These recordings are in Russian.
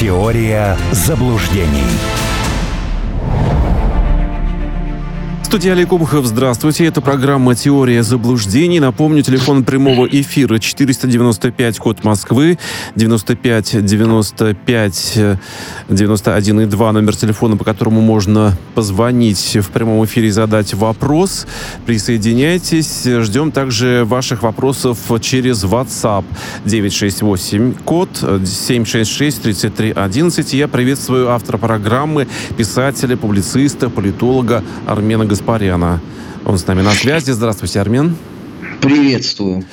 Теория заблуждений. Студии Олег Обухов. Здравствуйте. Это программа «Теория заблуждений». Напомню, телефон прямого эфира 495, код Москвы, 95 95 91 и 2, номер телефона, по которому можно позвонить в прямом эфире и задать вопрос. Присоединяйтесь. Ждем также ваших вопросов через WhatsApp 968, код 766 33 11. Я приветствую автора программы, писателя, публициста, политолога Армена Гаспаряна Гаспаряна. Он с нами на связи. Здравствуйте, Армен. Приветствую.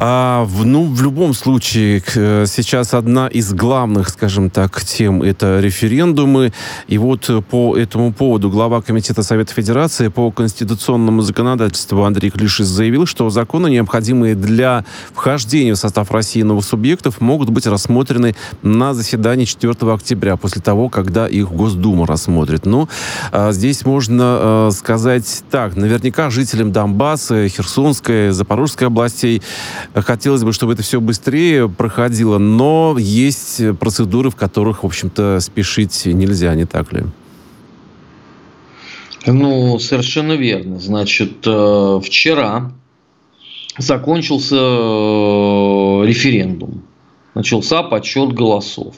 А, ну, в любом случае, сейчас одна из главных, скажем так, тем – это референдумы. И вот по этому поводу глава Комитета Совета Федерации по конституционному законодательству Андрей Клишис заявил, что законы, необходимые для вхождения в состав России новых субъектов, могут быть рассмотрены на заседании 4 октября, после того, когда их Госдума рассмотрит. Ну, а здесь можно а, сказать так. Наверняка жителям Донбасса, Херсонской, Запорожской областей Хотелось бы, чтобы это все быстрее проходило, но есть процедуры, в которых, в общем-то, спешить нельзя, не так ли? Ну, совершенно верно. Значит, э, вчера закончился э, референдум. Начался подсчет голосов.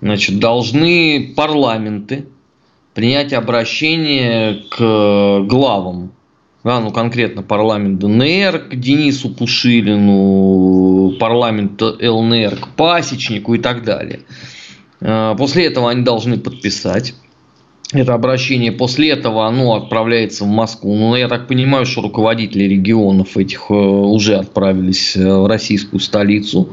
Значит, должны парламенты принять обращение к главам да, ну конкретно парламент ДНР к Денису Пушилину, парламент ЛНР к Пасечнику и так далее. А, после этого они должны подписать это обращение. После этого оно отправляется в Москву. Ну, я так понимаю, что руководители регионов этих э, уже отправились э, в российскую столицу.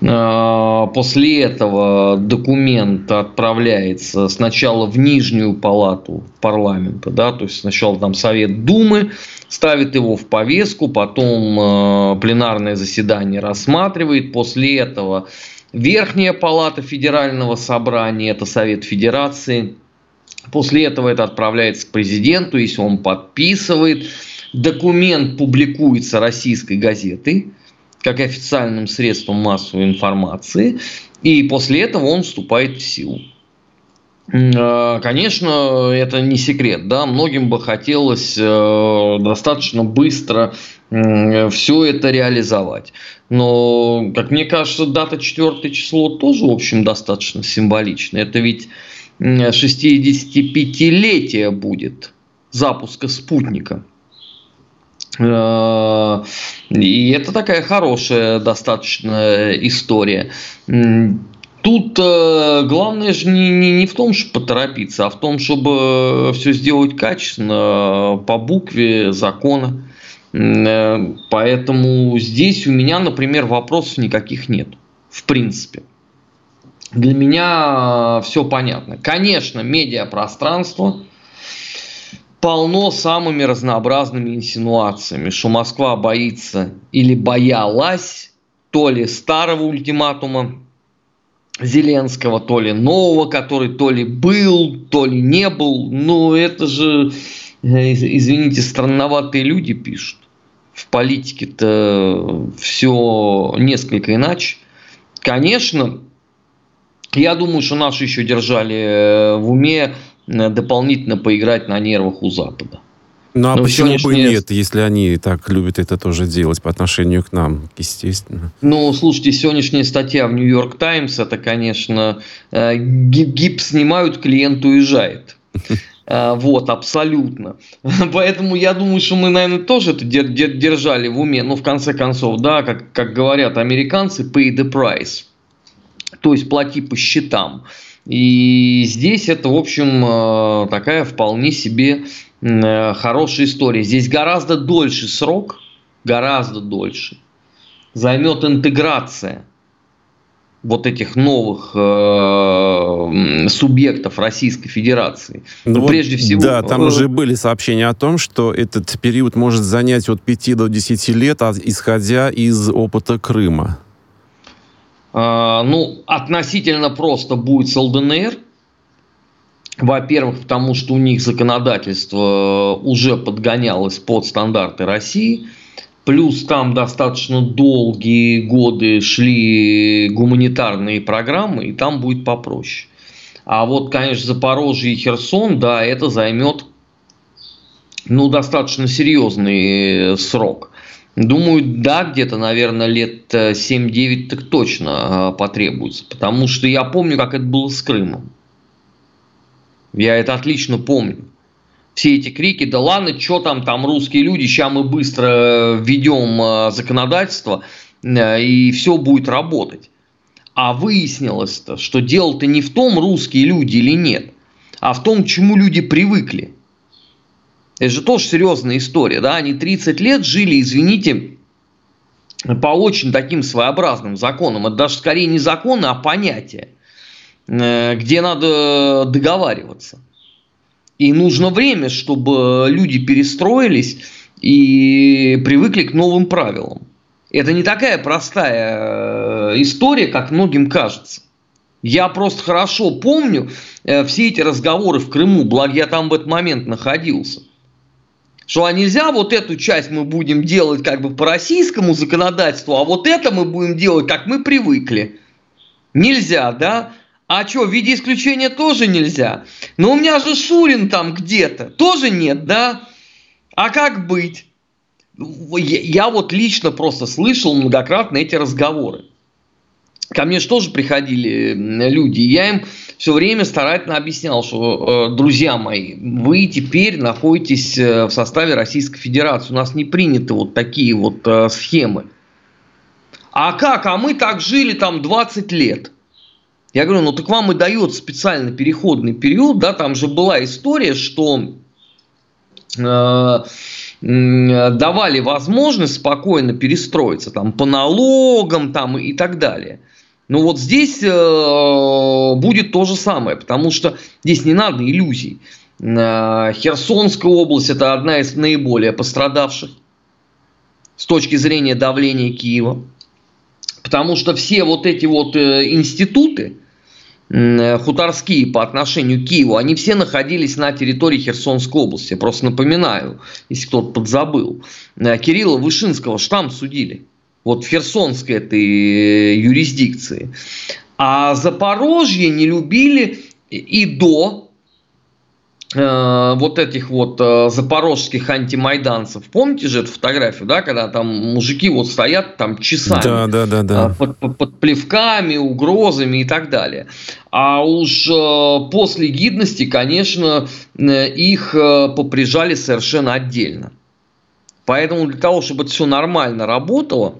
А, после этого документ отправляется сначала в Нижнюю палату парламента, да, то есть сначала там Совет Думы ставит его в повестку, потом э, пленарное заседание рассматривает, после этого Верхняя палата Федерального собрания, это Совет Федерации – После этого это отправляется президенту, если он подписывает. Документ публикуется российской газетой, как официальным средством массовой информации, и после этого он вступает в силу. А, конечно, это не секрет, да, многим бы хотелось э, достаточно быстро все это реализовать. Но, как мне кажется, дата 4 число тоже, в общем, достаточно символична. Это ведь 65-летие будет запуска спутника. Э, и это такая хорошая достаточно история. Тут э, главное же не, не, не в том, чтобы поторопиться, а в том, чтобы все сделать качественно, по букве закона. Э, поэтому здесь у меня, например, вопросов никаких нет. В принципе для меня все понятно. Конечно, медиапространство полно самыми разнообразными инсинуациями, что Москва боится или боялась то ли старого ультиматума Зеленского, то ли нового, который то ли был, то ли не был. Ну, это же, э, извините, странноватые люди пишут. В политике-то все несколько иначе. Конечно, я думаю, что наши еще держали э, в уме э, дополнительно поиграть на нервах у Запада. Ну а Но почему бы нет, если они так любят это тоже делать по отношению к нам, естественно? Ну, слушайте, сегодняшняя статья в Нью-Йорк Таймс, это, конечно, э, гип снимают, клиент уезжает. Вот, абсолютно. Поэтому я думаю, что мы, наверное, тоже это держали в уме. Но ну, в конце концов, да, как, как говорят американцы, pay the price то есть плати по счетам. И здесь это, в общем, э, такая вполне себе э, хорошая история. Здесь гораздо дольше срок, гораздо дольше займет интеграция вот этих новых э, субъектов Российской Федерации. Ну, Но вот, прежде всего... Да, там э, уже были сообщения о том, что этот период может занять от 5 до 10 лет, а, исходя из опыта Крыма. А, ну, относительно просто будет с ЛДНР. Во-первых, потому что у них законодательство уже подгонялось под стандарты России. Плюс там достаточно долгие годы шли гуманитарные программы, и там будет попроще. А вот, конечно, Запорожье и Херсон, да, это займет ну, достаточно серьезный срок. Думаю, да, где-то, наверное, лет 7-9 так точно потребуется. Потому что я помню, как это было с Крымом. Я это отлично помню все эти крики, да ладно, что там, там русские люди, сейчас мы быстро введем э, законодательство, э, и все будет работать. А выяснилось-то, что дело-то не в том, русские люди или нет, а в том, чему люди привыкли. Это же тоже серьезная история, да, они 30 лет жили, извините, по очень таким своеобразным законам. Это даже скорее не законы, а понятия, э, где надо договариваться. И нужно время, чтобы люди перестроились и привыкли к новым правилам. Это не такая простая э, история, как многим кажется. Я просто хорошо помню э, все эти разговоры в Крыму, благо я там в этот момент находился. Что а нельзя вот эту часть мы будем делать как бы по российскому законодательству, а вот это мы будем делать, как мы привыкли. Нельзя, да? А что, в виде исключения тоже нельзя? Но у меня же Шурин там где-то. Тоже нет, да? А как быть? Я, вот лично просто слышал многократно эти разговоры. Ко мне же тоже приходили люди, и я им все время старательно объяснял, что, э, друзья мои, вы теперь находитесь э, в составе Российской Федерации, у нас не приняты вот такие вот э, схемы. А как? А мы так жили там 20 лет – я говорю, ну так вам и дает специальный переходный период, да, там же была история, что давали возможность спокойно перестроиться там по налогам там и так далее. Но вот здесь э, будет то же самое, потому что здесь не надо иллюзий. Э, Херсонская область это одна из наиболее пострадавших с точки зрения давления Киева. Потому что все вот эти вот э, институты хуторские по отношению к Киеву, они все находились на территории Херсонской области. Я просто напоминаю, если кто-то подзабыл. Кирилла Вышинского штамп судили. Вот Херсонской этой юрисдикции. А Запорожье не любили и до Э, вот этих вот э, запорожских антимайданцев. Помните же эту фотографию, да, когда там мужики вот стоят там часами да, да, да, да. Э, под, под, под плевками, угрозами и так далее. А уж после гидности, конечно, их поприжали совершенно отдельно. Поэтому для того, чтобы это все нормально работало,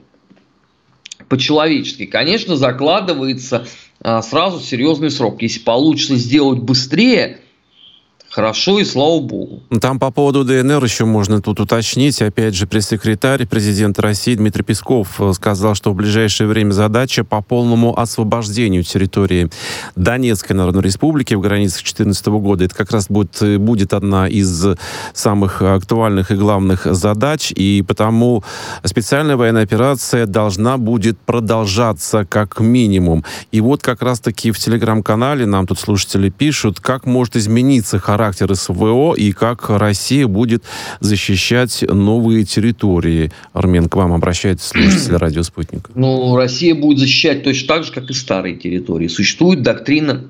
по-человечески, конечно, закладывается сразу серьезный срок. Если получится сделать быстрее – Хорошо и слава богу. Там по поводу ДНР еще можно тут уточнить. Опять же, пресс-секретарь президента России Дмитрий Песков э, сказал, что в ближайшее время задача по полному освобождению территории Донецкой Народной Республики в границах 2014 года. Это как раз будет, э, будет одна из самых актуальных и главных задач. И потому специальная военная операция должна будет продолжаться как минимум. И вот как раз-таки в телеграм-канале нам тут слушатели пишут, как может измениться характер характер СВО и как Россия будет защищать новые территории. Армен, к вам обращается слушатель радио «Спутник». Ну, Россия будет защищать точно так же, как и старые территории. Существует доктрина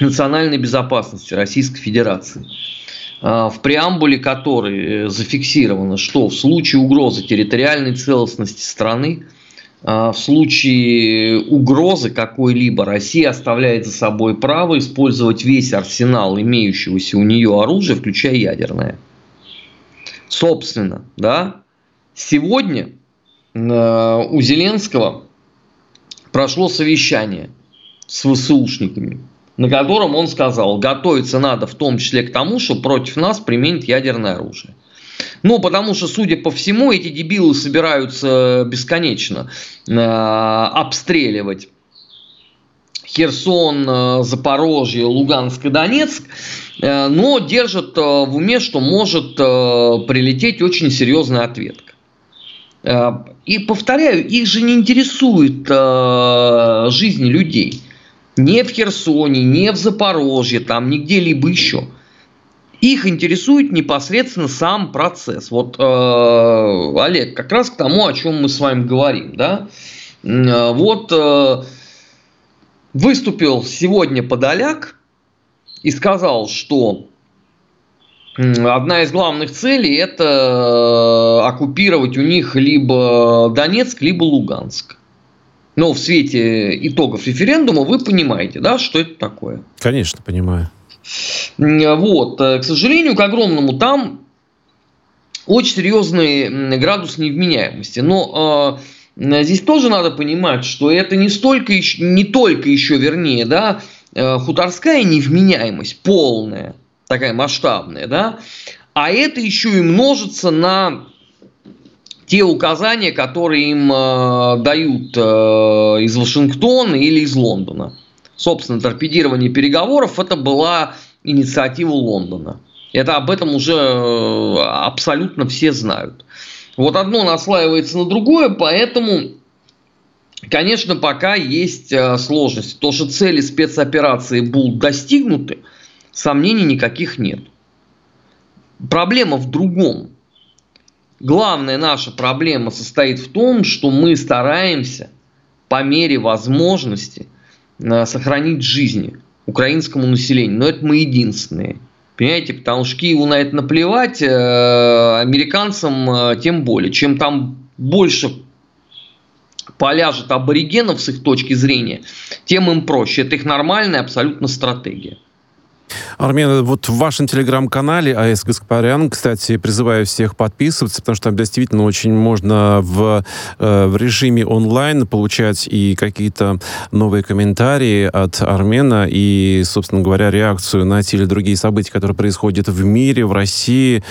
национальной безопасности Российской Федерации а, в преамбуле которой э, зафиксировано, что в случае угрозы территориальной целостности страны в случае угрозы какой-либо Россия оставляет за собой право использовать весь арсенал имеющегося у нее оружия, включая ядерное. Собственно, да, сегодня э, у Зеленского прошло совещание с ВСУшниками, на котором он сказал, готовиться надо в том числе к тому, что против нас применят ядерное оружие. Ну, потому что, судя по всему, эти дебилы собираются бесконечно э, обстреливать Херсон, э, Запорожье, Луганск и Донецк, э, но держат э, в уме, что может прилететь очень серьезная ответка. И повторяю, их же не интересует жизни людей. Не в Херсоне, не в Запорожье, там, нигде либо еще – Их интересует непосредственно сам процесс. Вот, э, Олег, как раз к тому, о чем мы с вами говорим. Да? Э, вот э, выступил сегодня Подоляк и сказал, что одна из главных целей это оккупировать у них либо Донецк, либо Луганск. Но в свете итогов референдума вы понимаете, да, что это такое? Конечно, понимаю. Вот, э, к сожалению, к огромному, там очень серьезный градус невменяемости. Но э, здесь тоже надо понимать, что это не столько не только еще, вернее, да, э, хуторская невменяемость полная, такая масштабная, да, а это еще и множится на те указания, которые им э, дают э, из Вашингтона или из Лондона. Собственно, торпедирование переговоров это была инициатива Лондона. Это об этом уже э, абсолютно все знают. Вот одно наслаивается на другое, поэтому, конечно, пока есть э, сложности. То, что цели спецоперации будут достигнуты – сомнений никаких нет. Проблема в другом. Главная наша проблема состоит в том, что мы стараемся по мере возможности сохранить жизни украинскому населению. Но это мы единственные. Понимаете, потому что Киеву на это наплевать, э, американцам э, тем более. Чем там больше поляжет аборигенов с их точки зрения, тем им проще. Это их нормальная абсолютно стратегия. Армен, вот в вашем телеграм-канале АЭС Гаспарян, кстати, призываю всех подписываться, потому что там действительно очень можно в, э, в режиме онлайн получать и какие-то новые комментарии от Армена и, собственно говоря, реакцию на те или другие события, которые происходят в мире, в России.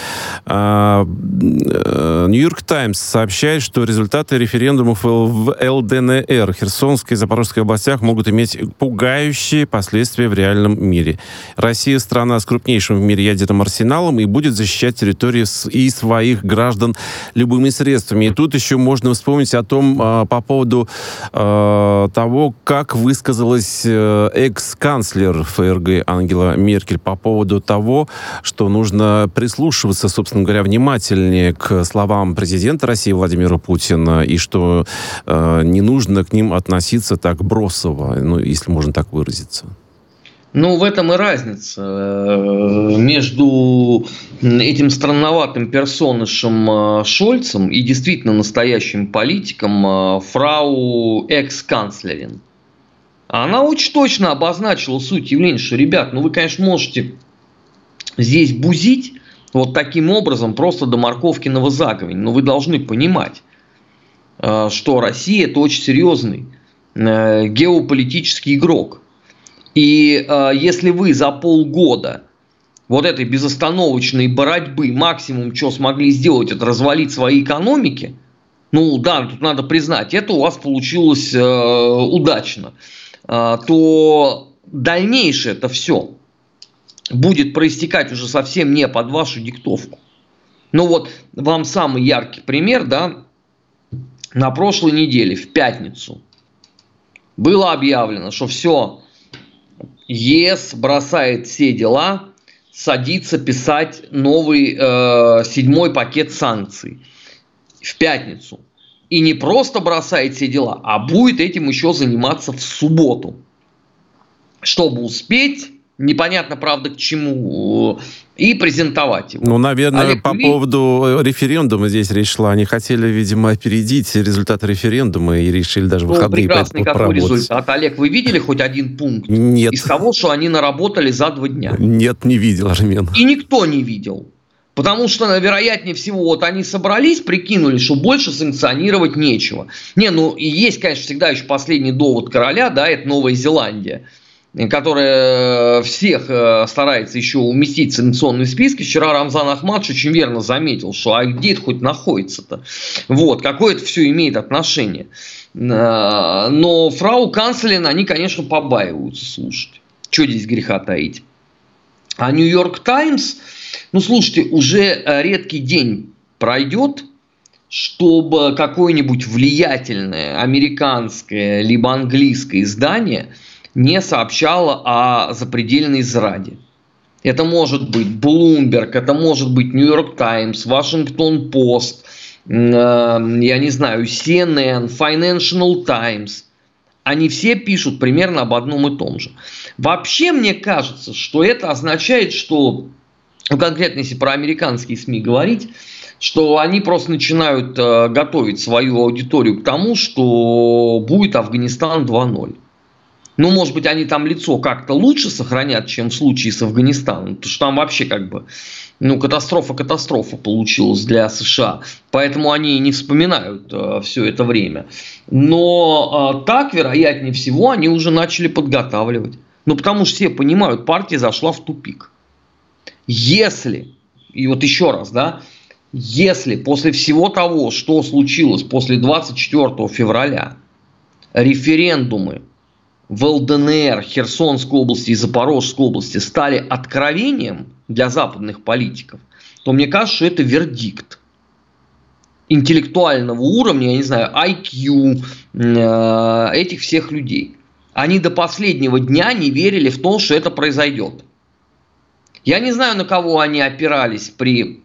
А, э, Нью-Йорк Таймс сообщает, что результаты референдумов в ЛДНР, Херсонской и Запорожской областях могут иметь пугающие последствия в реальном мире. Россия страна с крупнейшим в мире ядерным арсеналом и будет защищать территории и своих граждан любыми средствами. И тут еще можно вспомнить о том, а, по поводу а, того, как высказалась э, экс-канцлер ФРГ Ангела Меркель по поводу того, что нужно прислушиваться, собственно говоря, внимательнее к словам президента России Владимира Путина и что э, не нужно к ним относиться так бросово, ну, если можно так выразиться. Ну, в этом и разница э, между этим странноватым персонышем э, Шольцем и действительно настоящим политиком э, фрау экс-канцлерин. Она очень точно обозначила суть явления, что, ребят, ну вы, конечно, можете здесь бузить вот таким образом просто до морковкиного заговения, но вы должны понимать, что Россия это очень серьезный геополитический игрок – и э, если вы за полгода вот этой безостановочной борьбы максимум, что смогли сделать, это развалить свои экономики, ну да, тут надо признать, это у вас получилось э, удачно, э, то дальнейшее это все будет проистекать уже совсем не под вашу диктовку. Ну вот вам самый яркий пример, да, на прошлой неделе, в пятницу, было объявлено, что все, ЕС бросает все дела, садится писать новый э, седьмой пакет санкций в пятницу. И не просто бросает все дела, а будет этим еще заниматься в субботу, чтобы успеть непонятно, правда, к чему, и презентовать его. Ну, наверное, Олег, по вы... поводу референдума здесь речь шла. Они хотели, видимо, опередить результаты референдума и решили даже ну, выходные прекрасный какой результат. Олег, вы видели хоть один пункт Нет. из того, что они наработали за два дня? Нет, не видел, Армен. И никто не видел. Потому что, вероятнее всего, вот они собрались, прикинули, что больше санкционировать нечего. Не, ну и есть, конечно, всегда еще последний довод короля, да, это Новая Зеландия которая всех э, старается еще уместить в санкционные списки. Вчера Рамзан Ахмадович очень верно заметил, что а где это хоть находится-то? Вот, какое это все имеет отношение. Э, но фрау канцлерин, они, конечно, побаиваются слушать. Что здесь греха таить? А Нью-Йорк Таймс, ну, слушайте, уже редкий день пройдет, чтобы какое-нибудь влиятельное американское либо английское издание – не сообщала о запредельной зраде. Это может быть Bloomberg, это может быть Times, Washington Post, э, я не знаю, CNN, Financial Times. Они все пишут примерно об одном и том же. Вообще мне кажется, что это означает, что, ну, конкретно если про американские СМИ говорить, что они просто начинают э, готовить свою аудиторию к тому, что будет Афганистан 2.0. Ну, может быть, они там лицо как-то лучше сохранят, чем в случае с Афганистаном, потому что там вообще как бы, ну, катастрофа-катастрофа получилась для США. Поэтому они не вспоминают э, все это время. Но э, так, вероятнее всего, они уже начали подготавливать. Ну, потому что все понимают, партия зашла в тупик. Если, и вот еще раз, да, если после всего того, что случилось после 24 февраля, референдумы в ЛДНР, Херсонской области и Запорожской области стали откровением для западных политиков, то мне кажется, что это вердикт интеллектуального уровня, я не знаю, IQ э, этих всех людей. Они до последнего дня не верили в то, что это произойдет. Я не знаю, на кого они опирались при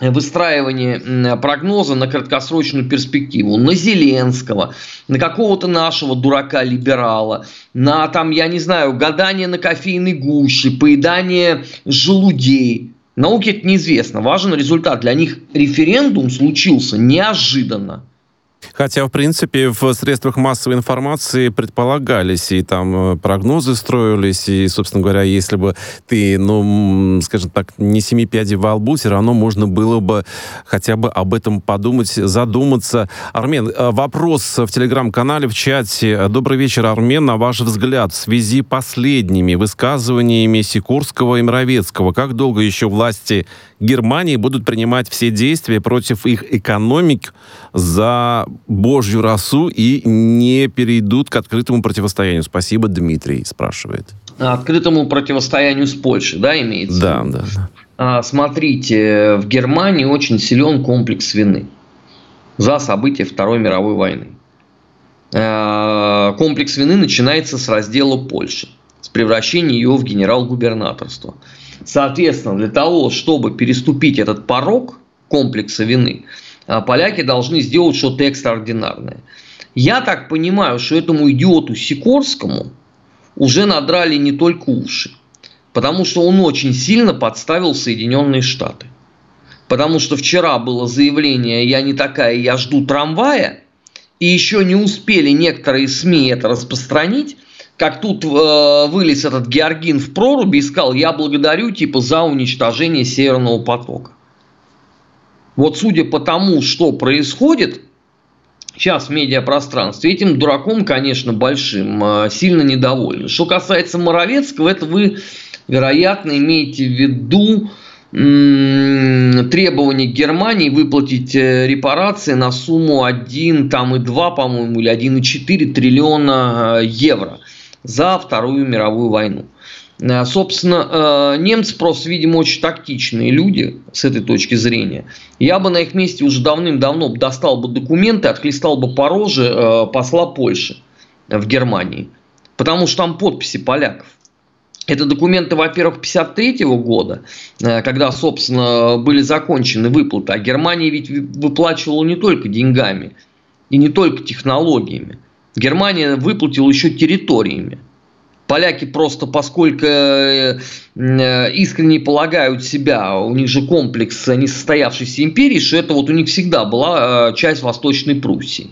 выстраивание прогноза на краткосрочную перспективу, на Зеленского, на какого-то нашего дурака-либерала, на там, я не знаю, гадание на кофейной гуще, поедание желудей. Науке это неизвестно. Важен результат. Для них референдум случился неожиданно. Хотя, в принципе, в средствах массовой информации предполагались, и там э, прогнозы строились, и, собственно говоря, если бы ты, ну, скажем так, не семи пядей во лбу, все равно можно было бы хотя бы об этом подумать, задуматься. Армен, э, вопрос в телеграм-канале, в чате. Добрый вечер, Армен. На ваш взгляд, в связи последними высказываниями Сикорского и Мировецкого, как долго еще власти Германии будут принимать все действия против их экономик за божью росу и не перейдут к открытому противостоянию? Спасибо, Дмитрий спрашивает. Открытому противостоянию с Польшей, да, имеется? Да, да. А, смотрите, в Германии очень силен комплекс вины за события Второй мировой войны. А, комплекс вины начинается с раздела Польши, с превращения ее в генерал-губернаторство. Соответственно, для того, чтобы переступить этот порог комплекса вины, поляки должны сделать что-то экстраординарное. Я так понимаю, что этому идиоту Сикорскому уже надрали не только уши, потому что он очень сильно подставил Соединенные Штаты. Потому что вчера было заявление «я не такая, я жду трамвая», и еще не успели некоторые СМИ это распространить, как тут э, вылез этот Георгин в проруби и сказал, я благодарю типа за уничтожение Северного потока. Вот судя по тому, что происходит сейчас в медиапространстве, этим дураком, конечно, большим, э, сильно недовольны. Что касается Моровецкого, это вы, вероятно, имеете в виду требование Германии выплатить э, репарации на сумму 1, там и 2, по-моему, или 1,4 триллиона э, евро за Вторую мировую войну. Э, собственно, э, немцы просто, видимо, очень тактичные люди с этой точки зрения. Я бы на их месте уже давным-давно достал бы документы, отхлестал бы по роже э, посла Польши в Германии. Потому что там подписи поляков. Это документы, во-первых, 53 года, когда, собственно, были закончены выплаты. А Германия ведь выплачивала не только деньгами и не только технологиями. Германия выплатила еще территориями. Поляки просто, поскольку э, э, искренне полагают себя, у них же комплекс несостоявшейся империи, что это вот у них всегда была э, часть Восточной Пруссии.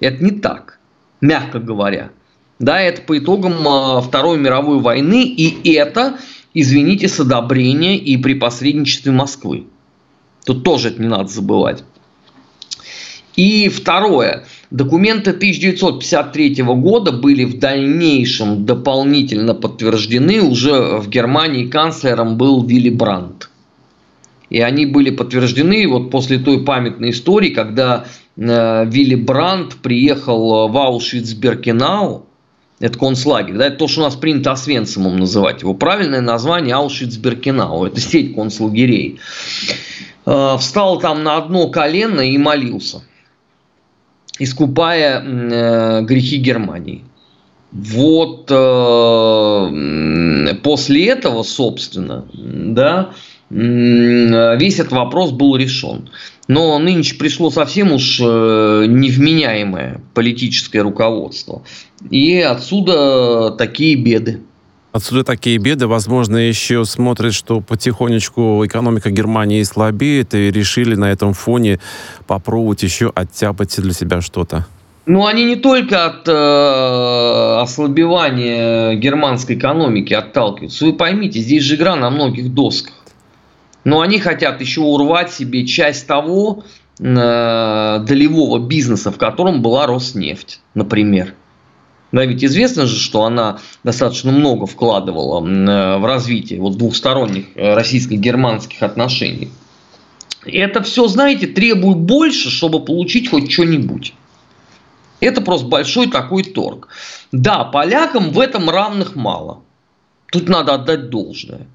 Это не так, мягко говоря. Да, это по итогам Второй мировой войны, и это, извините, с одобрения и при посредничестве Москвы. Тут тоже это не надо забывать. И второе. Документы 1953 года были в дальнейшем дополнительно подтверждены. Уже в Германии канцлером был Вилли Брандт. И они были подтверждены вот после той памятной истории, когда э, Вилли Брандт приехал в Аушвиц-Беркенау, это концлагерь, да, это то, что у нас принято Освенцимом называть. Его правильное название Аушвиц-Беркенау, это сеть концлагерей. Э, встал там на одно колено и молился – искупая э, грехи Германии. Вот э, после этого, собственно, да, весь этот вопрос был решен. Но нынче пришло совсем уж э, невменяемое политическое руководство. И отсюда такие беды. Отсюда такие беды. Возможно, еще смотрят, что потихонечку экономика Германии слабеет, и решили на этом фоне попробовать еще оттяпать для себя что-то. Ну, они не только от э, ослабевания германской экономики отталкиваются. Вы поймите, здесь же игра на многих досках. Но они хотят еще урвать себе часть того э, долевого бизнеса, в котором была Роснефть, например. Да, ведь известно же, что она достаточно много вкладывала э, в развитие вот двухсторонних э, российско-германских отношений. И это все, знаете, требует больше, чтобы получить хоть что-нибудь. Это просто большой такой торг. Да, полякам в этом равных мало. Тут надо отдать должное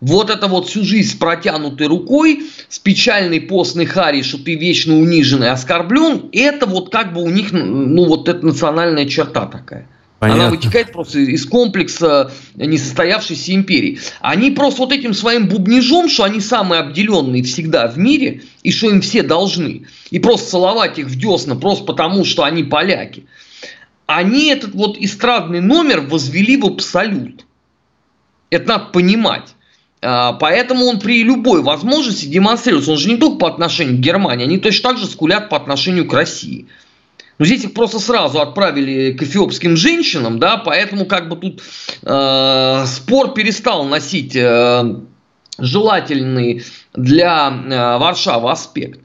вот это вот всю жизнь с протянутой рукой, с печальной постной хари, что ты вечно унижен и оскорблен, это вот как бы у них, ну вот это национальная черта такая. Понятно. Она вытекает просто из комплекса несостоявшейся империи. Они просто вот этим своим бубнижом, что они самые обделенные всегда в мире, и что им все должны, и просто целовать их в десна просто потому, что они поляки, они этот вот эстрадный номер возвели в абсолют. Это надо понимать. А, поэтому он при любой возможности демонстрируется. Он же не только по отношению к Германии, они точно так же скулят по отношению к России. Но здесь их просто сразу отправили к эфиопским женщинам, да, поэтому как бы тут э, спор перестал носить э, желательный для э, Варшавы аспект.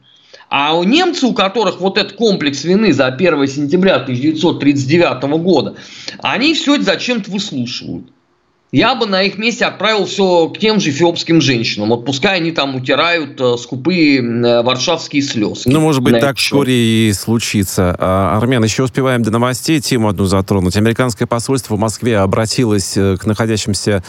А у немцев, у которых вот этот комплекс вины за 1 сентября 1939 года, они все это зачем-то выслушивают я бы на их месте отправил все к тем же эфиопским женщинам. Вот пускай они там утирают э, скупые э, варшавские слезы. Ну, может быть, так вскоре и случится. А, Армен, еще успеваем до новостей тему одну затронуть. Американское посольство в Москве обратилось э, к находящимся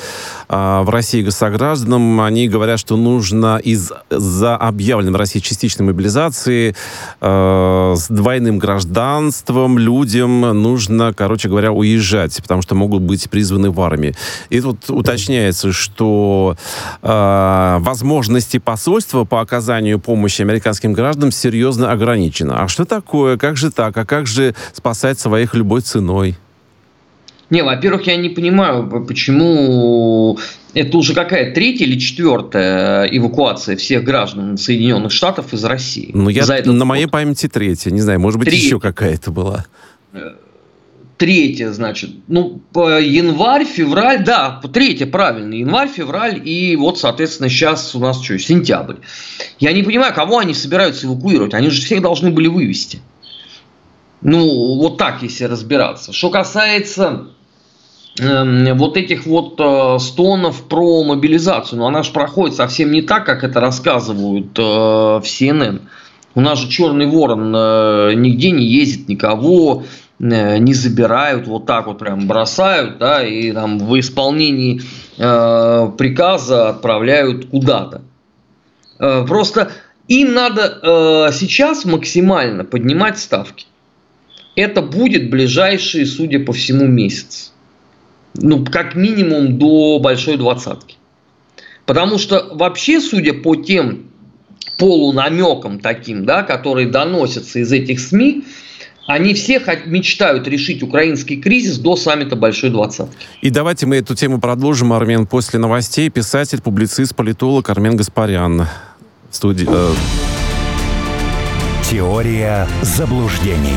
а, в России госгражданам. Они говорят, что нужно из-за объявленной в России частичной мобилизации с двойным гражданством людям нужно, короче говоря, уезжать, потому что могут быть призваны в армию. И тут уточняется, что э, возможности посольства по оказанию помощи американским гражданам серьезно ограничены. А что такое? Как же так? А как же спасать своих любой ценой? Не, во-первых, я не понимаю, почему это уже какая третья или четвертая эвакуация всех граждан Соединенных Штатов из России. Ну, я на моей памяти третья. Не знаю, может быть, Три... еще какая-то была. Третье, значит, ну, январь, февраль, да, третье, правильно, январь, февраль и вот, соответственно, сейчас у нас что, сентябрь. Я не понимаю, кого они собираются эвакуировать, они же всех должны были вывести. Ну, вот так, если разбираться. Что касается э, вот этих вот э, стонов про мобилизацию, ну, она же проходит совсем не так, как это рассказывают э, в CNN. У нас же черный ворон э, нигде не ездит никого, не забирают, вот так вот прям бросают, да, и там в исполнении э, приказа отправляют куда-то. Э, просто им надо э, сейчас максимально поднимать ставки. Это будет ближайшие, судя по всему, месяц. Ну, как минимум до большой двадцатки. Потому что вообще, судя по тем полунамекам таким, да, которые доносятся из этих СМИ, они все мечтают решить украинский кризис до саммита Большой Двадцатки. И давайте мы эту тему продолжим, Армен, после новостей. Писатель, публицист, политолог Армен Гаспарян. Студия. Э... Теория заблуждений.